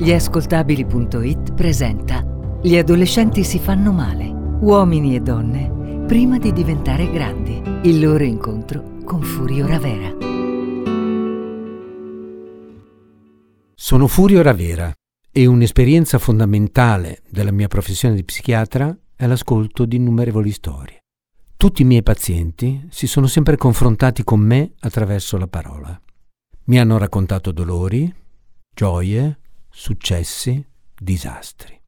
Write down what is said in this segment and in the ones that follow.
Gliascoltabili.it presenta Gli adolescenti si fanno male, uomini e donne, prima di diventare grandi. Il loro incontro con Furio Ravera. Sono Furio Ravera e un'esperienza fondamentale della mia professione di psichiatra è l'ascolto di innumerevoli storie. Tutti i miei pazienti si sono sempre confrontati con me attraverso la parola. Mi hanno raccontato dolori, gioie, successi, disastri.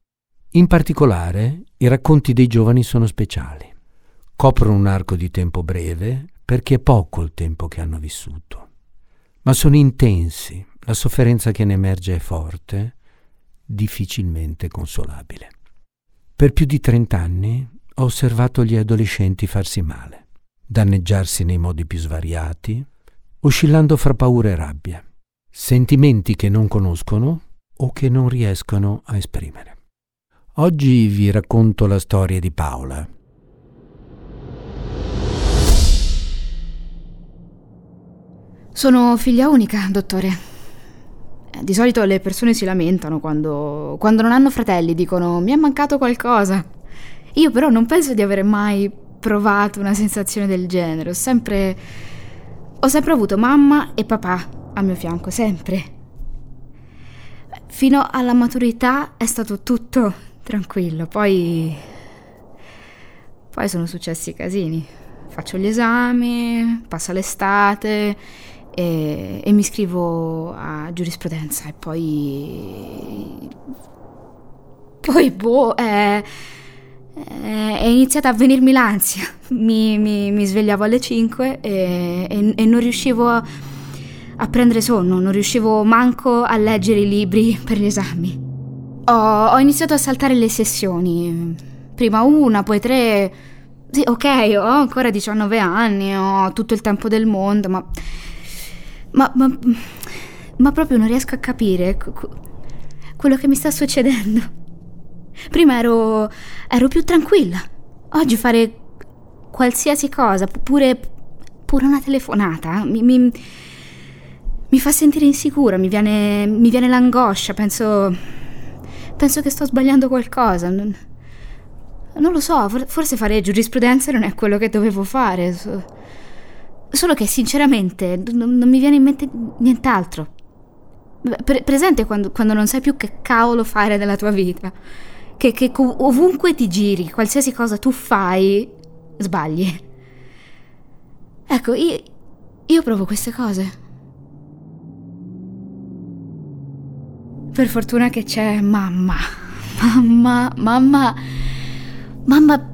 In particolare, i racconti dei giovani sono speciali. Coprono un arco di tempo breve perché è poco il tempo che hanno vissuto, ma sono intensi, la sofferenza che ne emerge è forte, difficilmente consolabile. Per più di trent'anni ho osservato gli adolescenti farsi male, danneggiarsi nei modi più svariati, oscillando fra paura e rabbia, sentimenti che non conoscono o che non riescono a esprimere. Oggi vi racconto la storia di Paola. Sono figlia unica, dottore. Di solito le persone si lamentano quando, quando non hanno fratelli, dicono mi è mancato qualcosa. Io però non penso di avere mai provato una sensazione del genere. Ho sempre, ho sempre avuto mamma e papà a mio fianco, sempre. Fino alla maturità è stato tutto tranquillo, poi... Poi sono successi i casini. Faccio gli esami, passa l'estate e, e mi iscrivo a giurisprudenza e poi... Poi, boh, è, è iniziata a venirmi l'ansia. Mi, mi, mi svegliavo alle 5 e, e, e non riuscivo a a prendere sonno, non riuscivo manco a leggere i libri per gli esami. Ho, ho iniziato a saltare le sessioni, prima una, poi tre. Sì, ok, ho ancora 19 anni, ho tutto il tempo del mondo, ma. Ma, ma, ma proprio non riesco a capire quello che mi sta succedendo. Prima ero, ero più tranquilla. Oggi fare qualsiasi cosa, pure, pure una telefonata, mi, mi, mi fa sentire insicura, mi viene, mi viene l'angoscia, penso, penso che sto sbagliando qualcosa. Non, non lo so, forse fare giurisprudenza non è quello che dovevo fare. Solo che sinceramente non, non mi viene in mente nient'altro. Pre- presente quando, quando, non sai più che cavolo fare della tua vita. Che, che ovunque ti giri, qualsiasi cosa tu fai, sbagli. Ecco, io, io provo queste cose. Per fortuna che c'è mamma. Mamma, mamma, mamma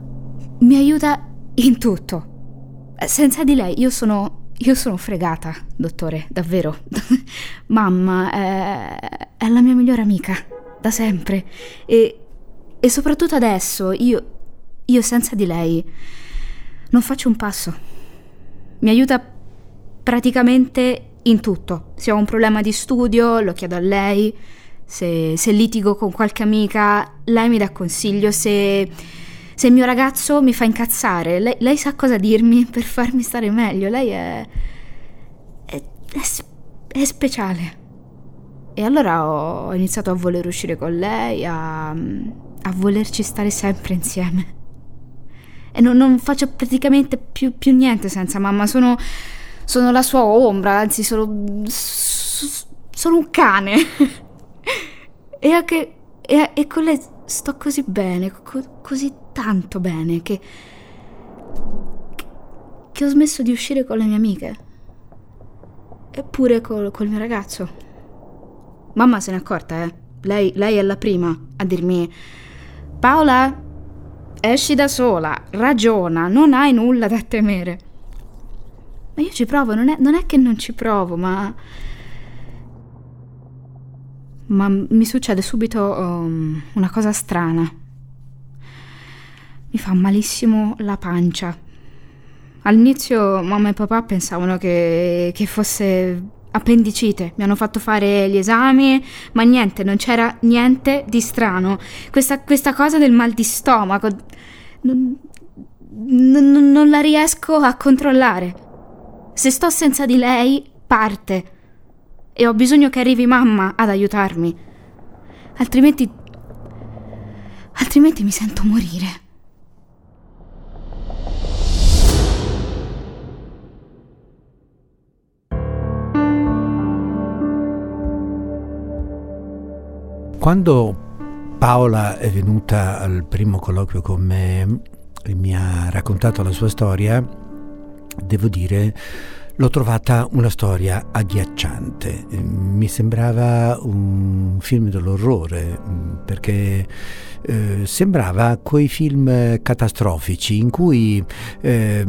mi aiuta in tutto. Senza di lei io sono, io sono fregata, dottore, davvero. mamma è, è, la mia migliore amica, da sempre. E, e soprattutto adesso, io, io senza di lei non faccio un passo. Mi aiuta praticamente in tutto. Se ho un problema di studio, lo chiedo a lei se, se litigo con qualche amica, lei mi dà consiglio, se, se il mio ragazzo mi fa incazzare, lei, lei, sa cosa dirmi per farmi stare meglio, lei è, è, è, è speciale. E allora ho iniziato a voler uscire con lei, a, a volerci stare sempre insieme. E non, non faccio praticamente più, più, niente senza mamma, sono, sono la sua ombra, anzi sono, sono un cane. E anche. E, e, con lei sto così bene, co- così tanto bene, che, che. ho smesso di uscire con le mie amiche. Eppure col, col mio ragazzo. Mamma se n'è accorta, eh. Lei, lei è la prima a dirmi: Paola, esci da sola, ragiona, non hai nulla da temere. Ma io ci provo, non è, non è che non ci provo, ma ma mi succede subito um, una cosa strana. Mi fa malissimo la pancia. All'inizio mamma e papà pensavano che, che fosse appendicite, mi hanno fatto fare gli esami, ma niente, non c'era niente di strano. Questa, questa cosa del mal di stomaco non, non, non la riesco a controllare. Se sto senza di lei, parte e ho bisogno che arrivi mamma ad aiutarmi. Altrimenti... Altrimenti mi sento morire. Quando Paola è venuta al primo colloquio con me e mi ha raccontato la sua storia, devo dire L'ho trovata una storia agghiacciante, mi sembrava un film dell'orrore perché eh, sembrava quei film catastrofici in cui eh,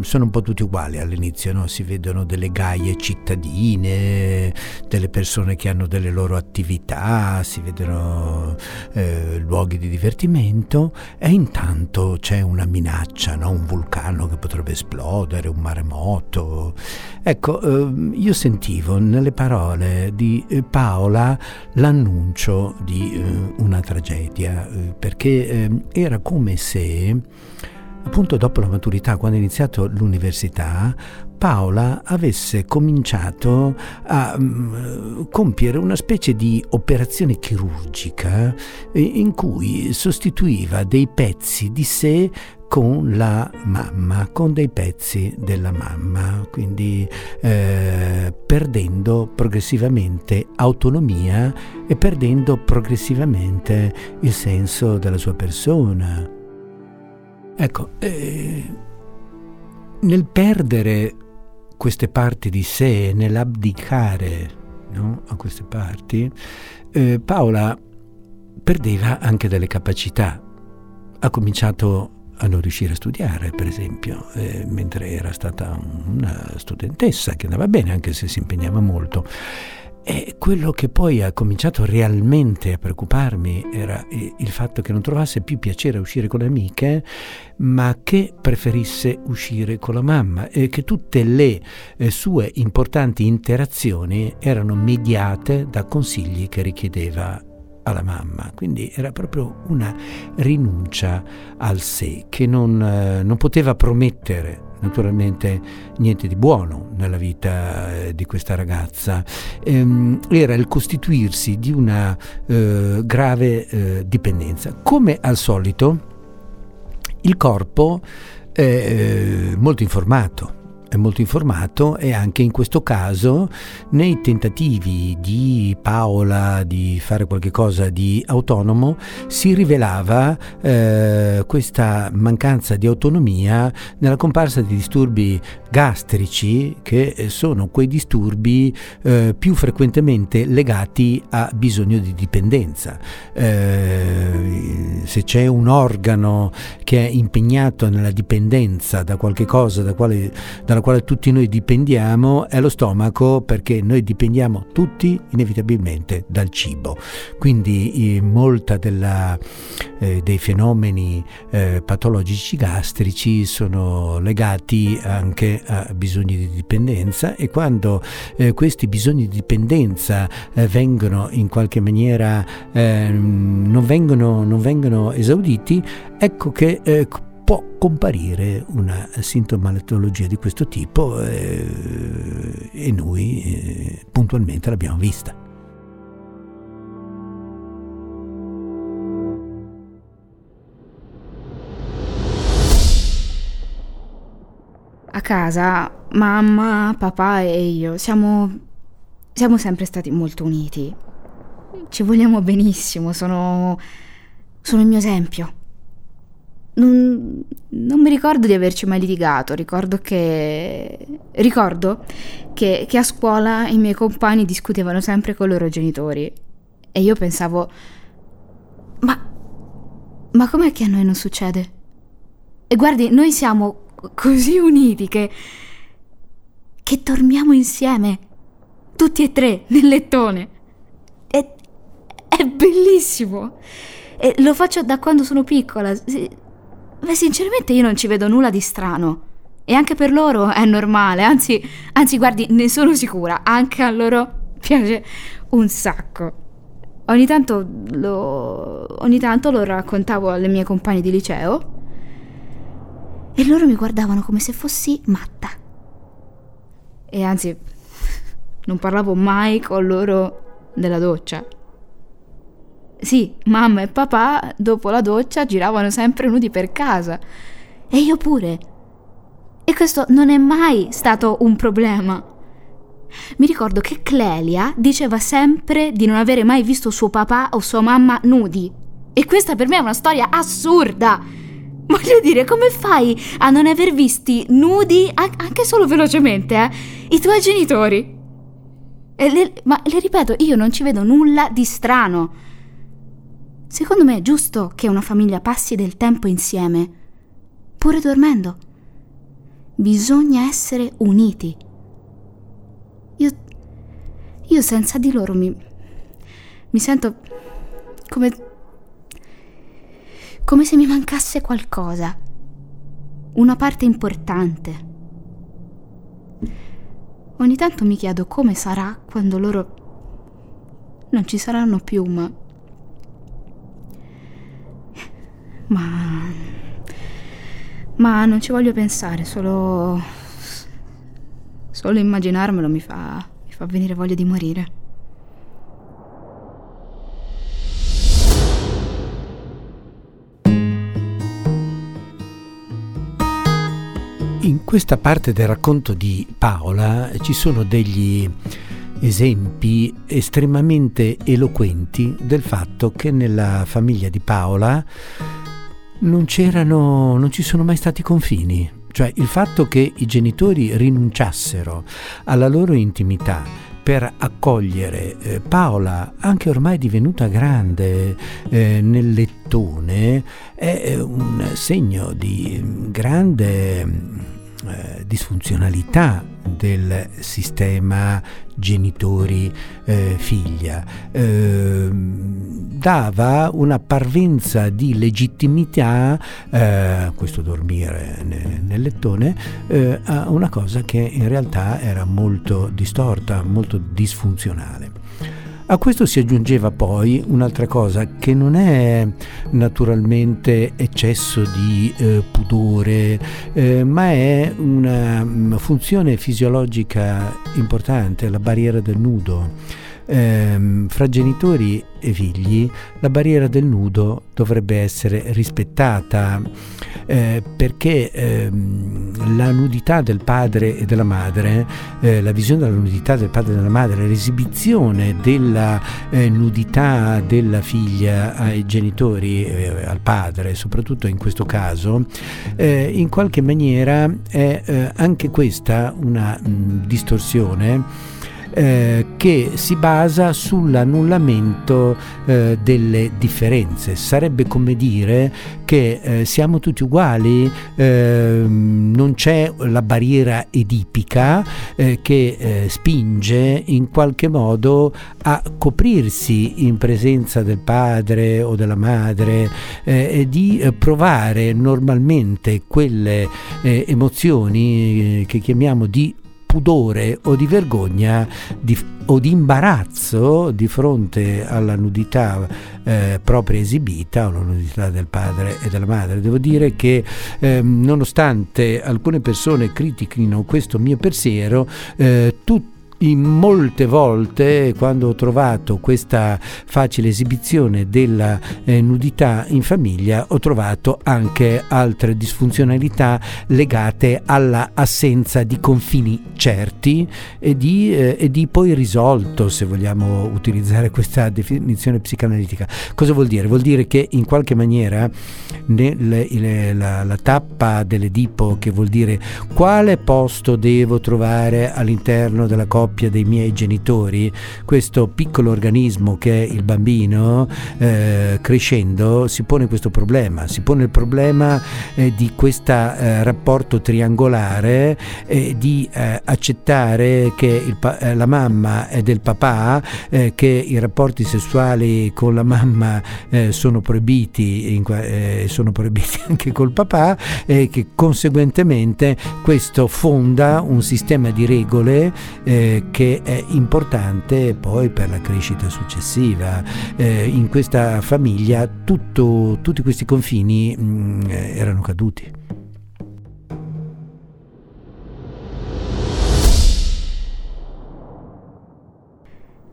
sono un po' tutti uguali all'inizio, no? si vedono delle gaie cittadine, delle persone che hanno delle loro attività, si vedono eh, luoghi di divertimento e intanto c'è una minaccia, no? un vulcano che potrebbe esplodere, un maremoto. Ecco, ehm, io sentivo nelle parole di eh, Paola l'annuncio di eh, una tragedia eh, perché eh, era come se appunto dopo la maturità, quando ha iniziato l'università, Paola avesse cominciato a um, compiere una specie di operazione chirurgica in cui sostituiva dei pezzi di sé con la mamma, con dei pezzi della mamma, quindi eh, perdendo progressivamente autonomia e perdendo progressivamente il senso della sua persona. Ecco, eh, nel perdere queste parti di sé, nell'abdicare no, a queste parti, eh, Paola perdeva anche delle capacità. Ha cominciato a non riuscire a studiare, per esempio, eh, mentre era stata una studentessa che andava bene anche se si impegnava molto. E quello che poi ha cominciato realmente a preoccuparmi era il fatto che non trovasse più piacere a uscire con le amiche, ma che preferisse uscire con la mamma e che tutte le eh, sue importanti interazioni erano mediate da consigli che richiedeva alla mamma, quindi era proprio una rinuncia al sé che non, eh, non poteva promettere naturalmente niente di buono nella vita eh, di questa ragazza, ehm, era il costituirsi di una eh, grave dipendenza. Come al solito, il corpo è molto informato è molto informato e anche in questo caso nei tentativi di Paola di fare qualcosa di autonomo si rivelava eh, questa mancanza di autonomia nella comparsa di disturbi gastrici che sono quei disturbi eh, più frequentemente legati a bisogno di dipendenza. Eh, se c'è un organo che è impegnato nella dipendenza da qualche cosa da quale, dalla quale tutti noi dipendiamo è lo stomaco perché noi dipendiamo tutti inevitabilmente dal cibo. Quindi della, eh, dei fenomeni eh, patologici gastrici sono legati anche a bisogni di dipendenza e quando eh, questi bisogni di dipendenza eh, vengono in qualche maniera ehm, non vengono, non, vengono, esauditi, ecco che eh, può comparire una sintomatologia di questo tipo eh, e noi eh, puntualmente l'abbiamo vista. A casa, mamma, papà e io siamo, siamo sempre stati molto uniti. Ci vogliamo benissimo, sono, sono il mio esempio. Non, non, mi ricordo di averci mai litigato, ricordo che, ricordo che, che a scuola i miei compagni discutevano sempre con i loro genitori e io pensavo, ma, ma com'è che a noi non succede? E guardi, noi siamo così uniti che... che dormiamo insieme, tutti e tre, nel lettone. È, è bellissimo. E lo faccio da quando sono piccola. Beh, sinceramente io non ci vedo nulla di strano. E anche per loro è normale, anzi, anzi, guardi, ne sono sicura, anche a loro piace un sacco. Ogni tanto lo, ogni tanto lo raccontavo alle mie compagne di liceo e loro mi guardavano come se fossi matta. E anzi, non parlavo mai con loro della doccia. Sì, mamma e papà dopo la doccia giravano sempre nudi per casa. E io pure. E questo non è mai stato un problema. Mi ricordo che Clelia diceva sempre di non avere mai visto suo papà o sua mamma nudi. E questa per me è una storia assurda. Voglio dire, come fai a non aver visti nudi, anche solo velocemente, eh, i tuoi genitori? Le, ma le ripeto, io non ci vedo nulla di strano. Secondo me è giusto che una famiglia passi del tempo insieme, pure dormendo. Bisogna essere uniti. Io, io senza di loro mi, mi sento come, come se mi mancasse qualcosa, una parte importante. Ogni tanto mi chiedo come sarà quando loro non ci saranno più, ma... Ma... Ma non ci voglio pensare, solo... Solo immaginarmelo mi fa... mi fa venire voglia di morire. In questa parte del racconto di Paola ci sono degli esempi estremamente eloquenti del fatto che nella famiglia di Paola non c'erano, non ci sono mai stati confini. Cioè il fatto che i genitori rinunciassero alla loro intimità per accogliere eh, Paola, anche ormai divenuta grande eh, nel lettone, è un segno di grande eh, disfunzionalità del sistema genitori-figlia. Eh, dava una parvenza di legittimità, eh, questo dormire ne, nel lettone, eh, a una cosa che in realtà era molto distorta, molto disfunzionale. A questo si aggiungeva poi un'altra cosa che non è naturalmente eccesso di eh, pudore, eh, ma è una mm, funzione fisiologica importante, la barriera del nudo ehm, fra genitori e figli la barriera del nudo dovrebbe essere rispettata eh, perché ehm, la nudità del padre e della madre, eh, la visione della nudità del padre e della madre, l'esibizione della eh, nudità della figlia ai genitori, eh, al padre, soprattutto in questo caso, eh, in qualche maniera è eh, anche questa una mh, distorsione eh, che si basa sull'annullamento eh, delle differenze. Sarebbe come dire che eh, siamo tutti uguali, ehm, non c'è la barriera edipica eh, che eh, spinge in qualche modo a coprirsi in presenza del padre o della madre e di provare normalmente quelle emozioni che chiamiamo di pudore o di vergogna di, o di imbarazzo di fronte alla nudità eh, propria esibita o la nudità del padre e della madre. Devo dire che eh, nonostante alcune persone critichino questo mio pensiero, eh, tutti in molte volte quando ho trovato questa facile esibizione della eh, nudità in famiglia ho trovato anche altre disfunzionalità legate alla assenza di confini certi e di, eh, e di poi risolto se vogliamo utilizzare questa definizione psicanalitica cosa vuol dire? vuol dire che in qualche maniera nel, la, la tappa dell'Edipo che vuol dire quale posto devo trovare all'interno della coppia coppia dei miei genitori, questo piccolo organismo che è il bambino, eh, crescendo, si pone questo problema, si pone il problema eh, di questo eh, rapporto triangolare, eh, di eh, accettare che pa- eh, la mamma è del papà, che i rapporti sessuali con la mamma sono proibiti, in, sono proibiti anche col papà e che conseguentemente questo fonda un sistema di regole che è importante poi per la crescita successiva. Eh, in questa famiglia tutto, tutti questi confini mh, mm, erano caduti.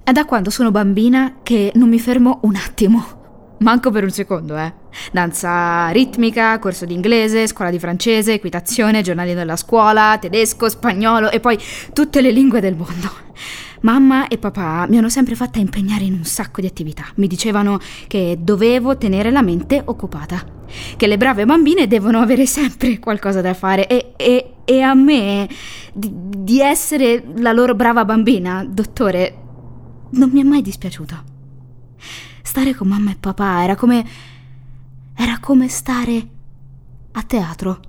È da quando sono bambina che non mi fermo un attimo. Manco per un secondo, eh. Danza ritmica, corso di inglese, scuola di francese, equitazione, giornali della scuola, tedesco, spagnolo e poi tutte le lingue del mondo. Mamma e papà mi hanno sempre fatta impegnare in un sacco di attività. Mi dicevano che dovevo tenere la mente occupata, che le brave bambine devono avere sempre qualcosa da fare e, e, e a me di, di essere la loro brava bambina, dottore, non mi è mai dispiaciuto. Stare con mamma e papà era come... era come stare a teatro.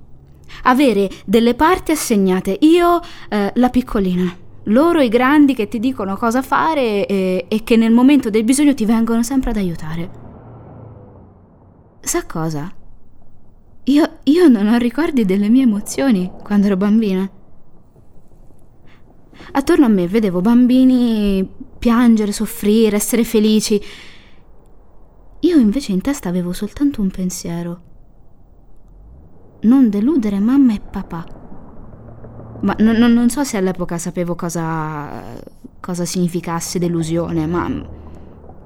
Avere delle parti assegnate, io eh, la piccolina, loro i grandi che ti dicono cosa fare e, e che nel momento del bisogno ti vengono sempre ad aiutare. Sa cosa? Io, io non ho ricordi delle mie emozioni quando ero bambina. Attorno a me vedevo bambini piangere, soffrire, essere felici io invece in testa avevo soltanto un pensiero. Non deludere mamma e papà. Ma non, non so se all'epoca sapevo cosa, cosa significasse delusione, ma,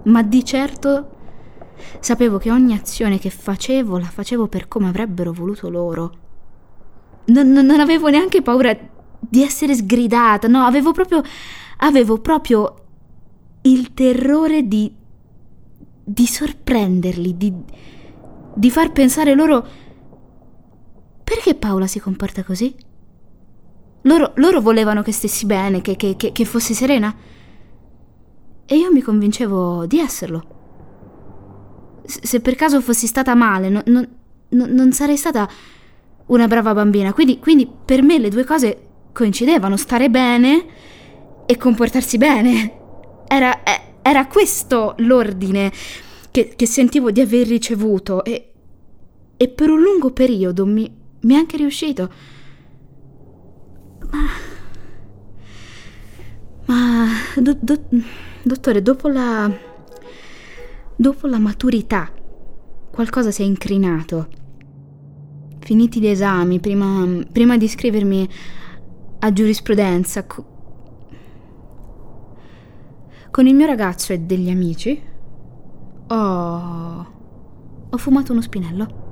ma di certo sapevo che ogni azione che facevo la facevo per come avrebbero voluto loro. Non, non, non avevo neanche paura di essere sgridata, no, avevo proprio, avevo proprio il terrore di di sorprenderli, di, di far pensare loro perché Paola si comporta così? Loro, loro volevano che stessi bene, che, che, che, che, fossi serena. E io mi convincevo di esserlo. Se per caso fossi stata male, non, non, non sarei stata una brava bambina. Quindi, quindi per me le due cose coincidevano, stare bene e comportarsi bene. Era, eh, era questo l'ordine che, che sentivo di aver ricevuto e, e per un lungo periodo mi, mi è anche riuscito. Ma... Ma... Do, do, dottore, dopo la... Dopo la maturità qualcosa si è incrinato. Finiti gli esami, prima, prima di iscrivermi a giurisprudenza, co- con il mio ragazzo e degli amici ho... ho fumato uno spinello.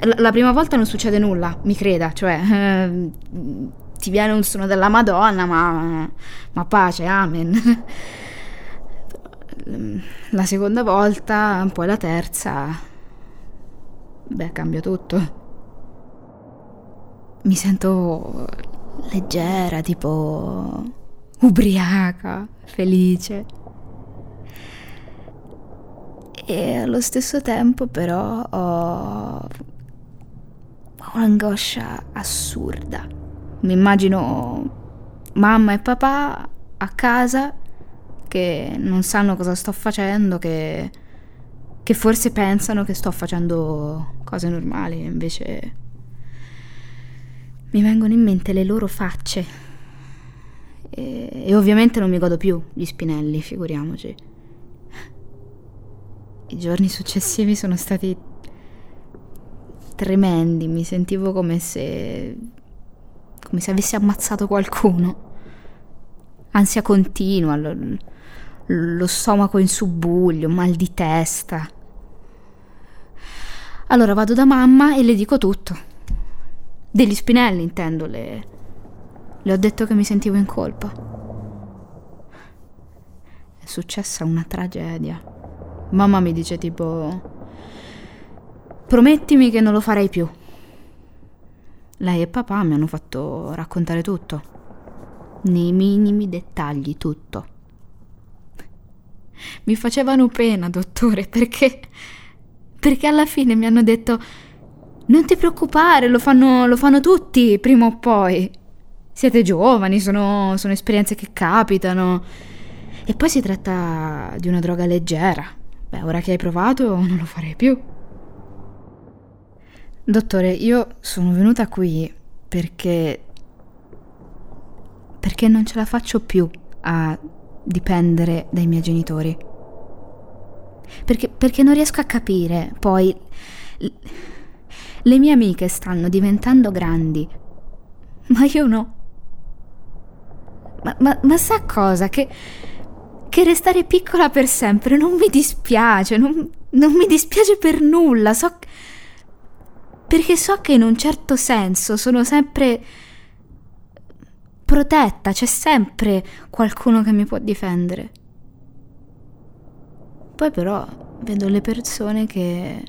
La, prima volta non succede nulla, mi creda, cioè eh, ti viene un suono della Madonna, ma, ma pace, amen. La seconda volta, poi la terza, beh, cambia tutto. Mi sento leggera, tipo ubriaca, felice. E allo stesso tempo però ho un'angoscia assurda. Mi immagino mamma e papà a casa che non sanno cosa sto facendo, che, che forse pensano che sto facendo cose normali, invece mi vengono in mente le loro facce e, e ovviamente non mi godo più gli spinelli, figuriamoci. I giorni successivi sono stati tremendi, mi sentivo come se come se avessi ammazzato qualcuno. Ansia continua, lo, lo stomaco in subbuglio, mal di testa. Allora vado da mamma e le dico tutto. Degli spinelli intendo, le, le ho detto che mi sentivo in colpa. È successa una tragedia. Mamma mi dice tipo... Promettimi che non lo farai più. Lei e papà mi hanno fatto raccontare tutto. Nei minimi dettagli tutto. Mi facevano pena, dottore, perché... Perché alla fine mi hanno detto... Non ti preoccupare, lo fanno, lo fanno tutti, prima o poi. Siete giovani, sono, sono esperienze che capitano. E poi si tratta di una droga leggera. Beh, ora che hai provato, non lo farei più. Dottore, io sono venuta qui perché. perché non ce la faccio più a dipendere dai miei genitori. Perché, perché non riesco a capire, poi. Le mie amiche stanno diventando grandi, ma io no. Ma, ma, ma sa cosa? Che, che restare piccola per sempre non mi dispiace, non, non mi dispiace per nulla, so perché so che in un certo senso sono sempre protetta, c'è sempre qualcuno che mi può difendere. Poi però vedo le persone che,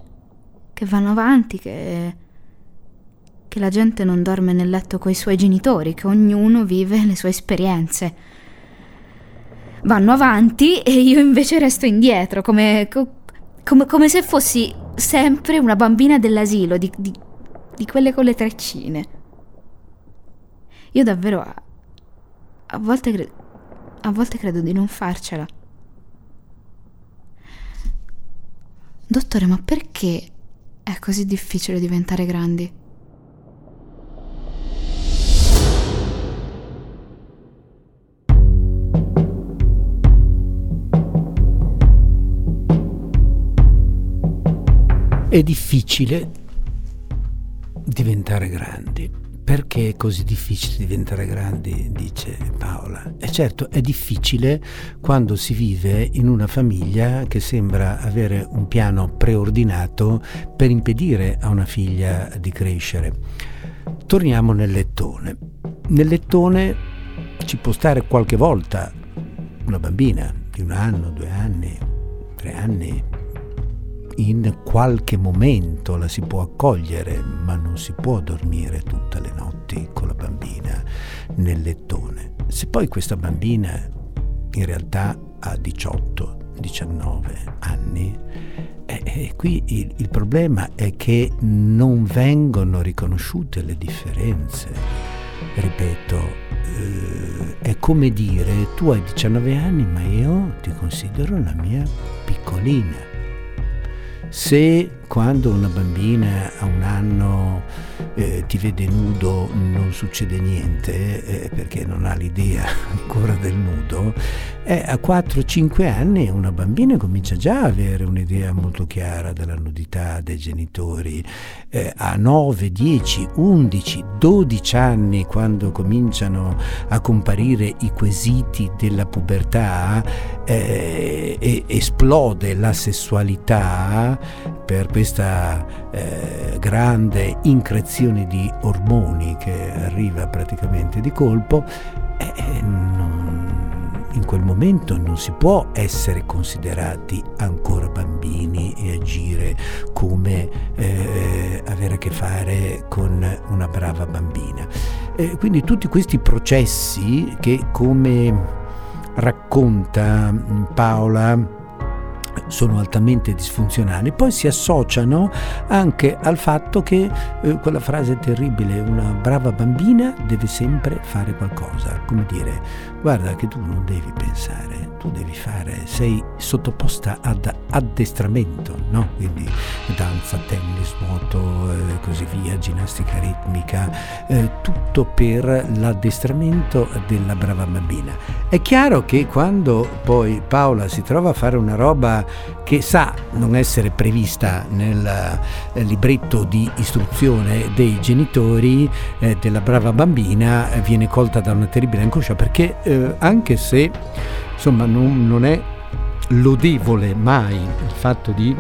che vanno avanti, che, che la gente non dorme nel letto coi suoi genitori, che ognuno vive le sue esperienze. Vanno avanti e io invece resto indietro, come, come, come se fossi sempre una bambina dell'asilo, di, di, di quelle con le treccine. Io davvero a volte, cre- a volte credo di non farcela. Dottore, ma perché è così difficile diventare grandi? È difficile diventare grandi perché è così difficile diventare grandi, dice Paola. E certo è difficile quando si vive in una famiglia che sembra avere un piano preordinato per impedire a una figlia di crescere. Torniamo nel lettone. Nel lettone ci può stare qualche volta una bambina di un anno, due anni, tre anni, in qualche momento la si può accogliere, ma non si può dormire tutte le notti con la bambina nel lettone. Se poi questa bambina in realtà ha 18-19 anni, eh, eh, qui il, il problema è che non vengono riconosciute le differenze. Ripeto, eh, è come dire tu hai 19 anni ma io ti considero la mia piccolina se quando una bambina a un anno eh, ti vede nudo non succede niente eh, perché non ha l'idea ancora del nudo, eh, a 4-5 anni una bambina comincia già a avere un'idea molto chiara della nudità dei genitori. Eh, a 9, 10, 11, 12 anni, quando cominciano a comparire i quesiti della pubertà, eh, esplode la sessualità per questa eh, grande increzione di ormoni che arriva praticamente di colpo, eh, non, quel momento non si può essere considerati ancora bambini e agire come eh, avere a che fare con una brava bambina. Eh, quindi tutti questi processi che come racconta Paola sono altamente disfunzionali, poi si associano anche al fatto che eh, quella frase terribile, una brava bambina deve sempre fare qualcosa, come dire, guarda che tu non devi pensare, tu devi fare, sei sottoposta ad addestramento, no? Quindi danza, tennis, nuoto eh, così via, ginnastica ritmica, eh, tutto per l'addestramento della brava bambina. È chiaro che quando poi Paola si trova a fare una roba che sa non essere prevista nel eh, libretto di istruzione dei genitori eh, della brava bambina, viene colta da una terribile angoscia perché eh, anche se insomma non, non è lodevole mai il fatto di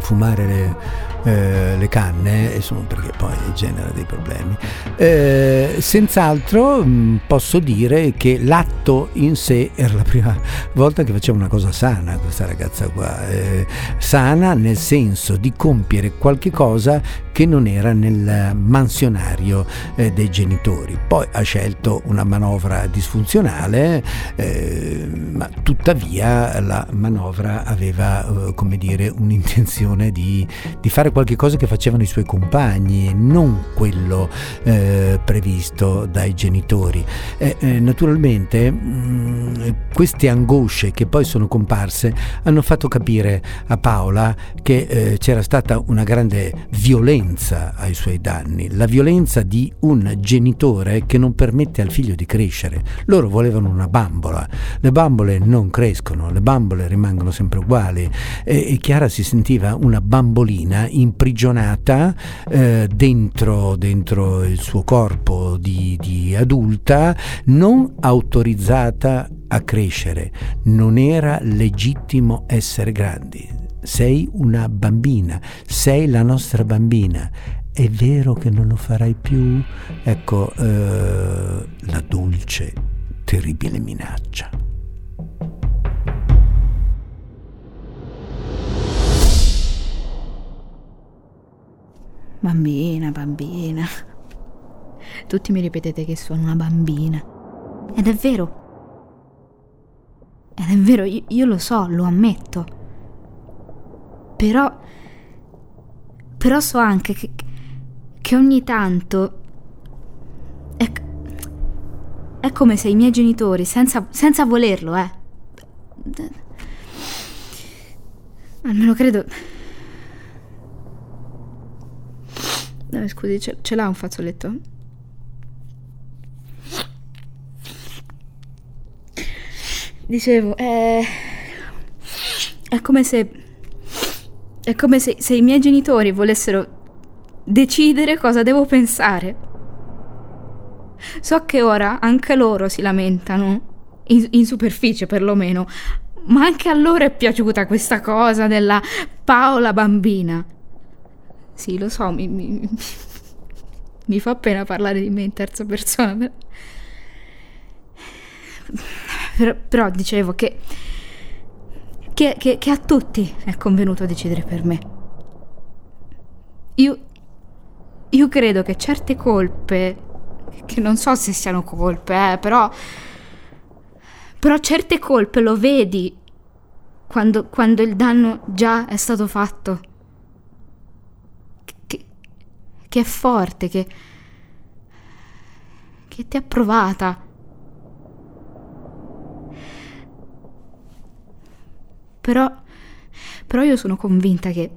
fumare le, eh, le canne, insomma, perché poi genera dei problemi. Eh, senz'altro mh, mm, posso dire che l'atto in sé era la prima volta che faceva una cosa sana questa ragazza qua, eh, sana nel senso di compiere qualche cosa che non era nel mansionario eh, dei genitori. Poi ha scelto una manovra disfunzionale, eh, ma tuttavia la manovra aveva, come dire, un'intenzione di, di fare fare qualche cosa che facevano i suoi compagni, non quello eh, previsto dai genitori. Eh, eh, naturalmente mh, mm, queste angosce che poi sono comparse hanno fatto capire a Paola che eh, c'era stata una grande violenza ai suoi danni, la violenza di un genitore che non permette al figlio di crescere. Loro volevano una bambola, le bambole non crescono, le bambole rimangono sempre uguali e, e Chiara si sentiva una bambolina imprigionata eh, dentro, dentro, il suo corpo di, di adulta, non autorizzata a crescere, non era legittimo essere grandi. Sei una bambina, sei la nostra bambina. È vero che non lo farai più? Ecco, eh, la dolce, terribile minaccia. Bambina, bambina. Tutti mi ripetete che sono una bambina. Ed è vero. Ed è vero, io, io lo so, lo ammetto. Però... Però so anche che, che ogni tanto... È, è come se i miei genitori, senza, senza volerlo, eh... Almeno credo Eh, scusi, ce, ce l'ha un fazzoletto? Dicevo, è, è come se... È come se, se i miei genitori volessero decidere cosa devo pensare. So che ora anche loro si lamentano, in, in, superficie perlomeno, ma anche a loro è piaciuta questa cosa della Paola bambina. Sì, lo so, mi, mi, mi fa pena parlare di me in terza persona. Però, però dicevo che, che, che, che, a tutti è convenuto decidere per me. Io, io credo che certe colpe, che non so se siano colpe, eh, però, però certe colpe lo vedi quando, quando il danno già è stato fatto che è forte, che, che ti ha provata. Però, però io sono convinta che,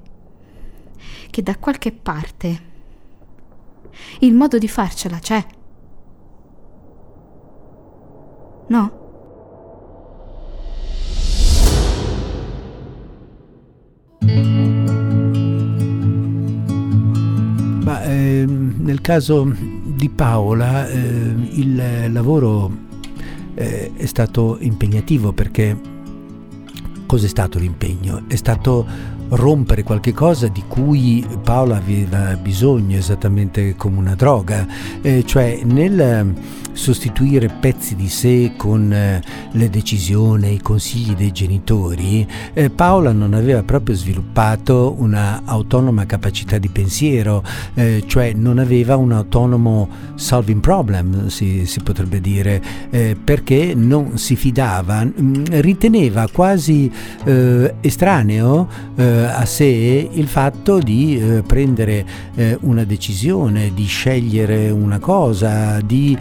che da qualche parte il modo di farcela c'è. No? Nel caso di Paola eh, il lavoro eh, è stato impegnativo perché cos'è stato l'impegno? È stato rompere qualche cosa di cui Paola aveva bisogno esattamente come una droga, eh, cioè nel sostituire pezzi di sé con eh, le decisioni, i consigli dei genitori, eh, Paola non aveva proprio sviluppato una autonoma capacità di pensiero, eh, cioè non aveva un autonomo solving problem, si, si potrebbe dire, eh, perché non si fidava, mm, riteneva quasi estraneo a sé il fatto di prendere una decisione, di scegliere una cosa, di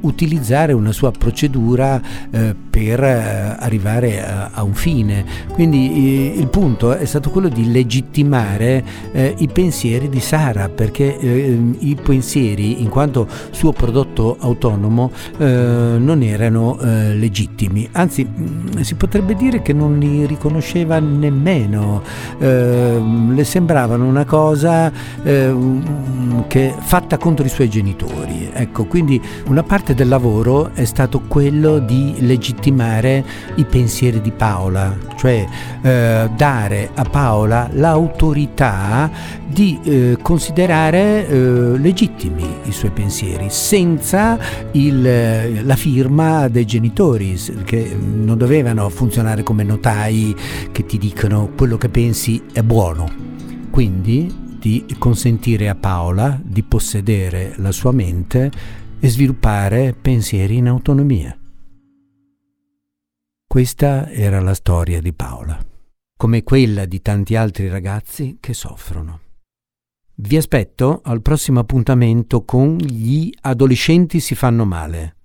utilizzare una sua procedura eh, per eh, arrivare a, un fine. Quindi eh, il punto è stato quello di legittimare eh, i pensieri di Sara, perché eh, i pensieri, in quanto suo prodotto autonomo, eh, non erano legittimi, anzi mm, si potrebbe dire che non li riconosceva nemmeno, le sembravano una cosa che fatta contro i suoi genitori. Ecco, quindi una parte del lavoro è stato quello di legittimare i pensieri di Paola, cioè eh, dare a Paola l'autorità di eh, considerare eh, legittimi i suoi pensieri senza il, la firma dei genitori che non dovevano funzionare come notai che ti dicono quello che pensi è buono. Quindi di consentire a Paola di possedere la sua mente e sviluppare pensieri in autonomia. Questa era la storia di Paola, come quella di tanti altri ragazzi che soffrono. Vi aspetto al prossimo appuntamento con Gli adolescenti si fanno male,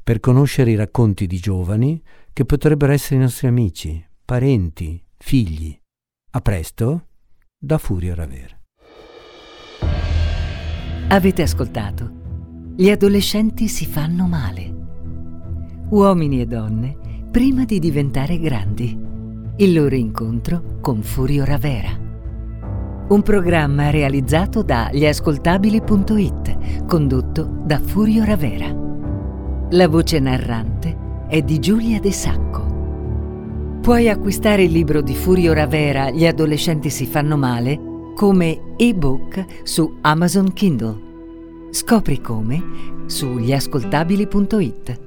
per conoscere i racconti di giovani che potrebbero essere i nostri amici, parenti, figli. A presto da Furio Ravera. Avete ascoltato gli adolescenti si fanno male. Uomini e donne prima di diventare grandi. Il loro incontro con Furio Ravera. un programma realizzato da gliascoltabili.it, condotto da Furio Ravera. La voce narrante è di Giulia De Sacco. Puoi acquistare il libro di Furio Ravera Gli adolescenti si fanno male come ebook su Amazon Kindle. Scopri come su gliascoltabili.it.